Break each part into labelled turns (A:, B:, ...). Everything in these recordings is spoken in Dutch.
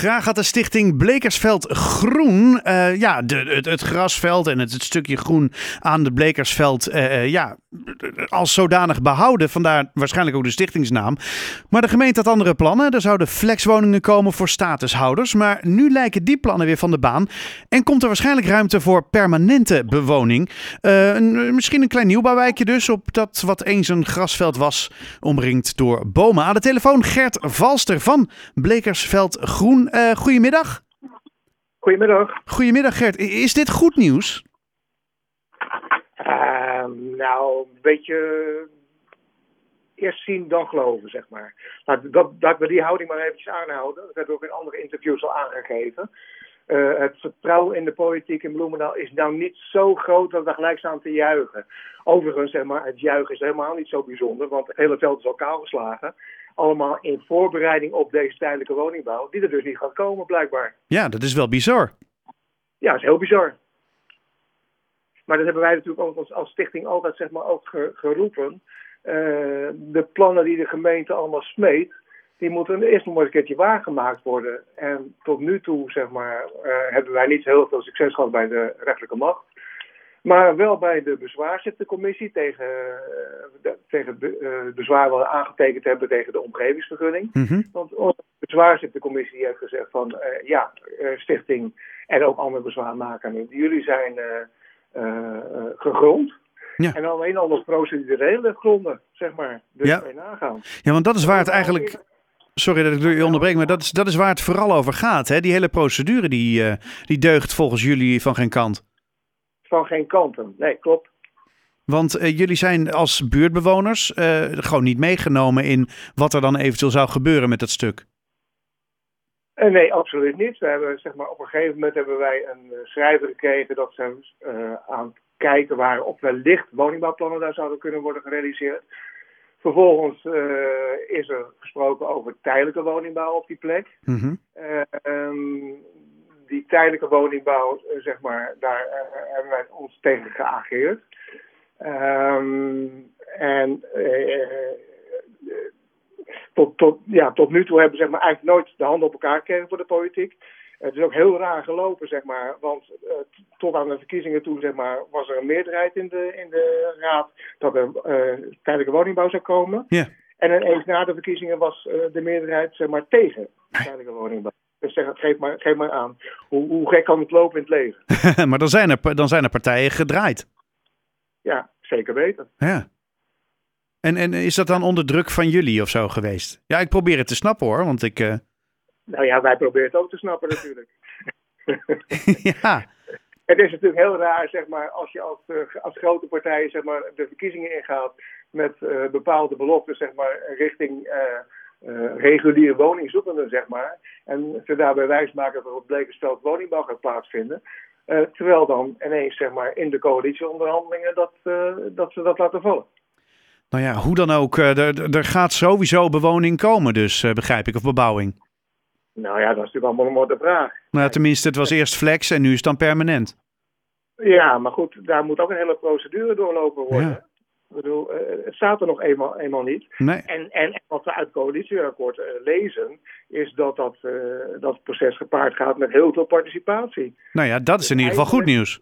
A: Graag had de stichting Blekersveld Groen, uh, ja, de, het, grasveld en het, stukje groen aan de Blekersveld, uh, ja, als zodanig behouden. Vandaar waarschijnlijk ook de stichtingsnaam. Maar de gemeente had andere plannen. Er zouden flexwoningen komen voor statushouders. Maar nu lijken die plannen weer van de baan. En komt er waarschijnlijk ruimte voor permanente bewoning. Uh, een, misschien een klein nieuwbouwwijkje dus, op dat wat eens een grasveld was, omringd door bomen. Aan de telefoon Gert Valster van Blekersveld Groen. Uh, goedemiddag.
B: Goedemiddag.
A: Goedemiddag Gert. Is dit goed nieuws?
B: Nou, een beetje eerst zien dan geloven, zeg maar. Nou, dat, dat we die houding maar eventjes aanhouden. Dat hebben we ook in andere interviews al aangegeven. Uh, het vertrouwen in de politiek in Bloemendaal is nou niet zo groot dat we gelijk staan te juichen. Overigens, zeg maar, het juichen is helemaal niet zo bijzonder, want het hele veld is al kaal geslagen. Allemaal in voorbereiding op deze tijdelijke woningbouw, die er dus niet gaat komen, blijkbaar.
A: Ja, dat is wel bizar.
B: Ja, dat is heel bizar. Maar dat hebben wij natuurlijk ook als, als stichting altijd zeg maar, ook geroepen. Uh, de plannen die de gemeente allemaal smeet, die moeten eerst nog maar een keertje waargemaakt worden. En tot nu toe, zeg maar, uh, hebben wij niet heel veel succes gehad bij de rechterlijke macht. Maar wel bij de bezwaarzittencommissie tegen, uh, tegen het bezwaar wat we aangetekend hebben tegen de omgevingsvergunning.
A: Mm -hmm.
B: Want onze bezwaarzittencommissie heeft gezegd van ja, stichting en ook andere bezwaarmakers, jullie zijn gegrond.
A: Ja.
B: En alleen al nog procedurele gronden, zeg maar. Dus
A: ja.
B: mee nagaan.
A: Ja, want dat is waar het eigenlijk. Sorry dat ik je onderbreek, maar dat is, dat is waar het vooral over gaat. Hè? Die hele procedure die, uh, die deugt volgens jullie van geen kant.
B: Van geen kanten, nee, klopt.
A: Want uh, jullie zijn als buurtbewoners uh, gewoon niet meegenomen in wat er dan eventueel zou gebeuren met dat stuk.
B: Nee, absoluut niet. We hebben, zeg maar, op een gegeven moment hebben wij een schrijver gekregen dat ze aan kijken waar op wellicht woningbouwplannen daar zouden kunnen worden gerealiseerd. Vervolgens uh, is er gesproken over tijdelijke woningbouw op die plek.
A: Mm -hmm.
B: uh, um, die tijdelijke woningbouw, uh, zeg maar, daar hebben wij ons tegen geageerd. Um, en tot, tot, ja, tot nu toe hebben zeg maar, eigenlijk nooit de handen op elkaar gekregen voor de politiek. Het is ook heel raar gelopen, zeg maar. Want uh, tot aan de verkiezingen toe, zeg maar, was er een meerderheid in de, in de raad dat er uh, tijdelijke woningbouw zou komen.
A: Ja.
B: En ineens na de verkiezingen was uh, de meerderheid, zeg maar, tegen tijdelijke woningbouw. Dus zeg, geef, maar, geef maar aan. Hoe, hoe gek kan het lopen in het leven?
A: maar dan zijn, er, dan zijn er partijen gedraaid.
B: Ja, zeker weten.
A: Ja. En, en is dat dan onder druk van jullie of zo geweest? Ja, ik probeer het te snappen hoor, want ik... Uh...
B: Nou ja, wij proberen het ook te snappen natuurlijk.
A: ja.
B: Het is natuurlijk heel raar, zeg maar, als je als, uh, als grote partijen zeg maar, de verkiezingen ingaat met uh, bepaalde beloften, zeg maar, richting uh, reguliere woningzoekenden, zeg maar. En ze daarbij wijsmaken dat op Blekensteld woningbouw gaat plaatsvinden. terwijl dan ineens, zeg maar, in de coalitieonderhandelingen dat, dat ze dat laten vallen.
A: Nou ja, hoe dan ook, er, er gaat sowieso bewoning komen, dus begrijp ik, of bebouwing.
B: Nou ja, dat is natuurlijk allemaal een mooie vraag.
A: Nou tenminste, het was eerst flex en nu is het dan permanent.
B: Ja, maar goed, daar moet ook een hele procedure doorlopen worden.
A: Ja.
B: Ik bedoel, uh, het staat er nog eenmaal, eenmaal niet.
A: Nee.
B: En, en wat we uit het coalitieakkoord lezen, is dat dat, uh, dat proces gepaard gaat met heel veel participatie.
A: Nou ja, dat is in ieder geval goed nieuws.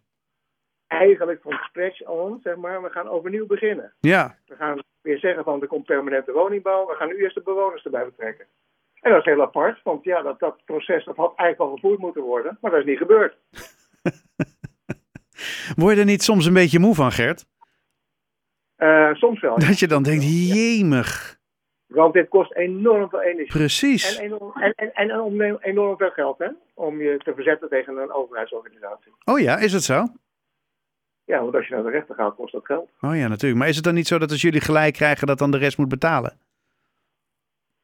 B: Eigenlijk van scratch on, zeg maar, we gaan overnieuw beginnen.
A: Ja.
B: We gaan weer zeggen van er komt permanente woningbouw, we gaan nu eerst de bewoners erbij betrekken. En dat is heel apart, want ja, dat, dat proces dat had eigenlijk al gevoerd moeten worden, maar dat is niet gebeurd.
A: Word je er niet soms een beetje moe van, Gert?
B: Uh, soms wel.
A: Dat je dan denkt, jemig.
B: Want dit kost enorm veel energie.
A: Precies.
B: En enorm, en, en, en enorm veel geld, hè? Om je te verzetten tegen een overheidsorganisatie.
A: Oh ja, is het zo?
B: Ja, want als je naar de rechter gaat, kost dat geld.
A: Oh ja, natuurlijk. Maar is het dan niet zo dat als jullie gelijk krijgen, dat dan de rest moet betalen?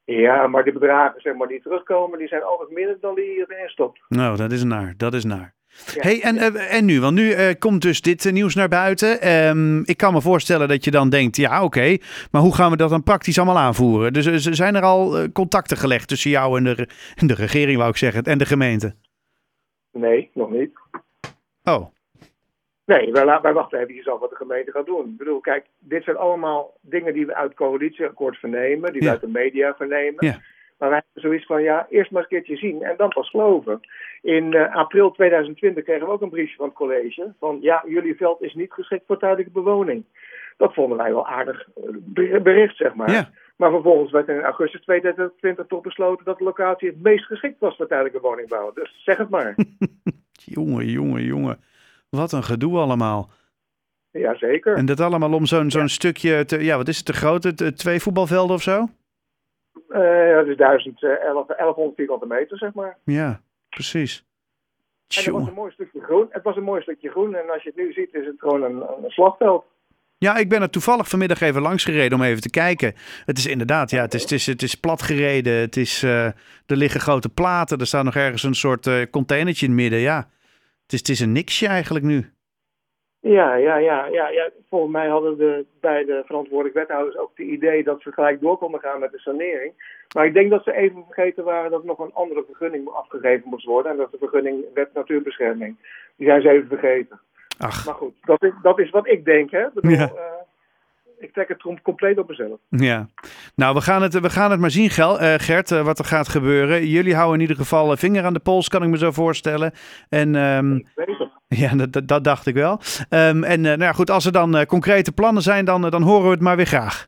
B: Ja, maar de bedragen zeg maar, die terugkomen, die zijn altijd minder dan die erin stopt.
A: Nou, dat is naar. Dat is naar. Ja, hey, en, uh, en nu? Want nu uh, komt dus dit uh, nieuws naar buiten. Um, ik kan me voorstellen dat je dan denkt, ja oké, okay, maar hoe gaan we dat dan praktisch allemaal aanvoeren? Dus zijn er al contacten gelegd tussen jou en de, en de regering, wou ik zeggen, en de gemeente?
B: Nee, nog niet.
A: Oh.
B: Nee, wij, wij wachten even af wat de gemeente gaat doen. Ik bedoel, kijk, dit zijn allemaal dingen die we uit het coalitieakkoord vernemen, die
A: Ja.
B: we uit de media vernemen.
A: Ja.
B: Maar wij hebben zoiets van, ja, eerst maar eens een keertje zien en dan pas geloven. In uh, april 2020 kregen we ook een briefje van het college van, ja, jullie veld is niet geschikt voor tijdelijke bewoning. Dat vonden wij wel aardig bericht, zeg maar.
A: Ja.
B: Maar vervolgens werd in augustus 2020 toch besloten dat de locatie het meest geschikt was voor tijdelijke woningbouw. Dus zeg het maar.
A: jongen, jongen, jongen. Wat een gedoe allemaal.
B: Jazeker.
A: En dat allemaal om zo'n zo'n stukje, te, ja, wat is het, te groot? Twee voetbalvelden of zo?
B: Uh, ja, dus 1000, 1100 vierkante meter, zeg maar.
A: Ja, precies.
B: En het was een mooi stukje groen. Het was een mooi stukje groen. En als je het nu ziet, is het gewoon een, een slagveld.
A: Ja, ik ben er toevallig vanmiddag even langs gereden om even te kijken. Het is inderdaad, ja, het is, het is, het is plat gereden. Het is, uh, er liggen grote platen. Er staat nog ergens een soort uh, containertje in het midden. Ja, het is, het is een niksje eigenlijk nu.
B: Ja, ja, ja, ja, ja. Volgens mij hadden de beide verantwoordelijk wethouders ook het idee dat ze gelijk door konden gaan met de sanering. Maar ik denk dat ze even vergeten waren dat nog een andere vergunning afgegeven moest worden. En dat de vergunning wet natuurbescherming. Die zijn ze even vergeten.
A: Ach.
B: Maar goed, dat is, dat is wat ik denk. Hè? Bedoel, ja. uh, ik trek het compleet op mezelf.
A: Ja, nou we gaan het, we gaan het maar zien, Gel, uh, Gert, uh, wat er gaat gebeuren. Jullie houden in ieder geval vinger aan de pols, kan ik me zo voorstellen. En, um, ja, dat, dat, dacht ik wel. Um, en nou ja, goed, als er dan concrete plannen zijn, dan, dan horen we het maar weer graag.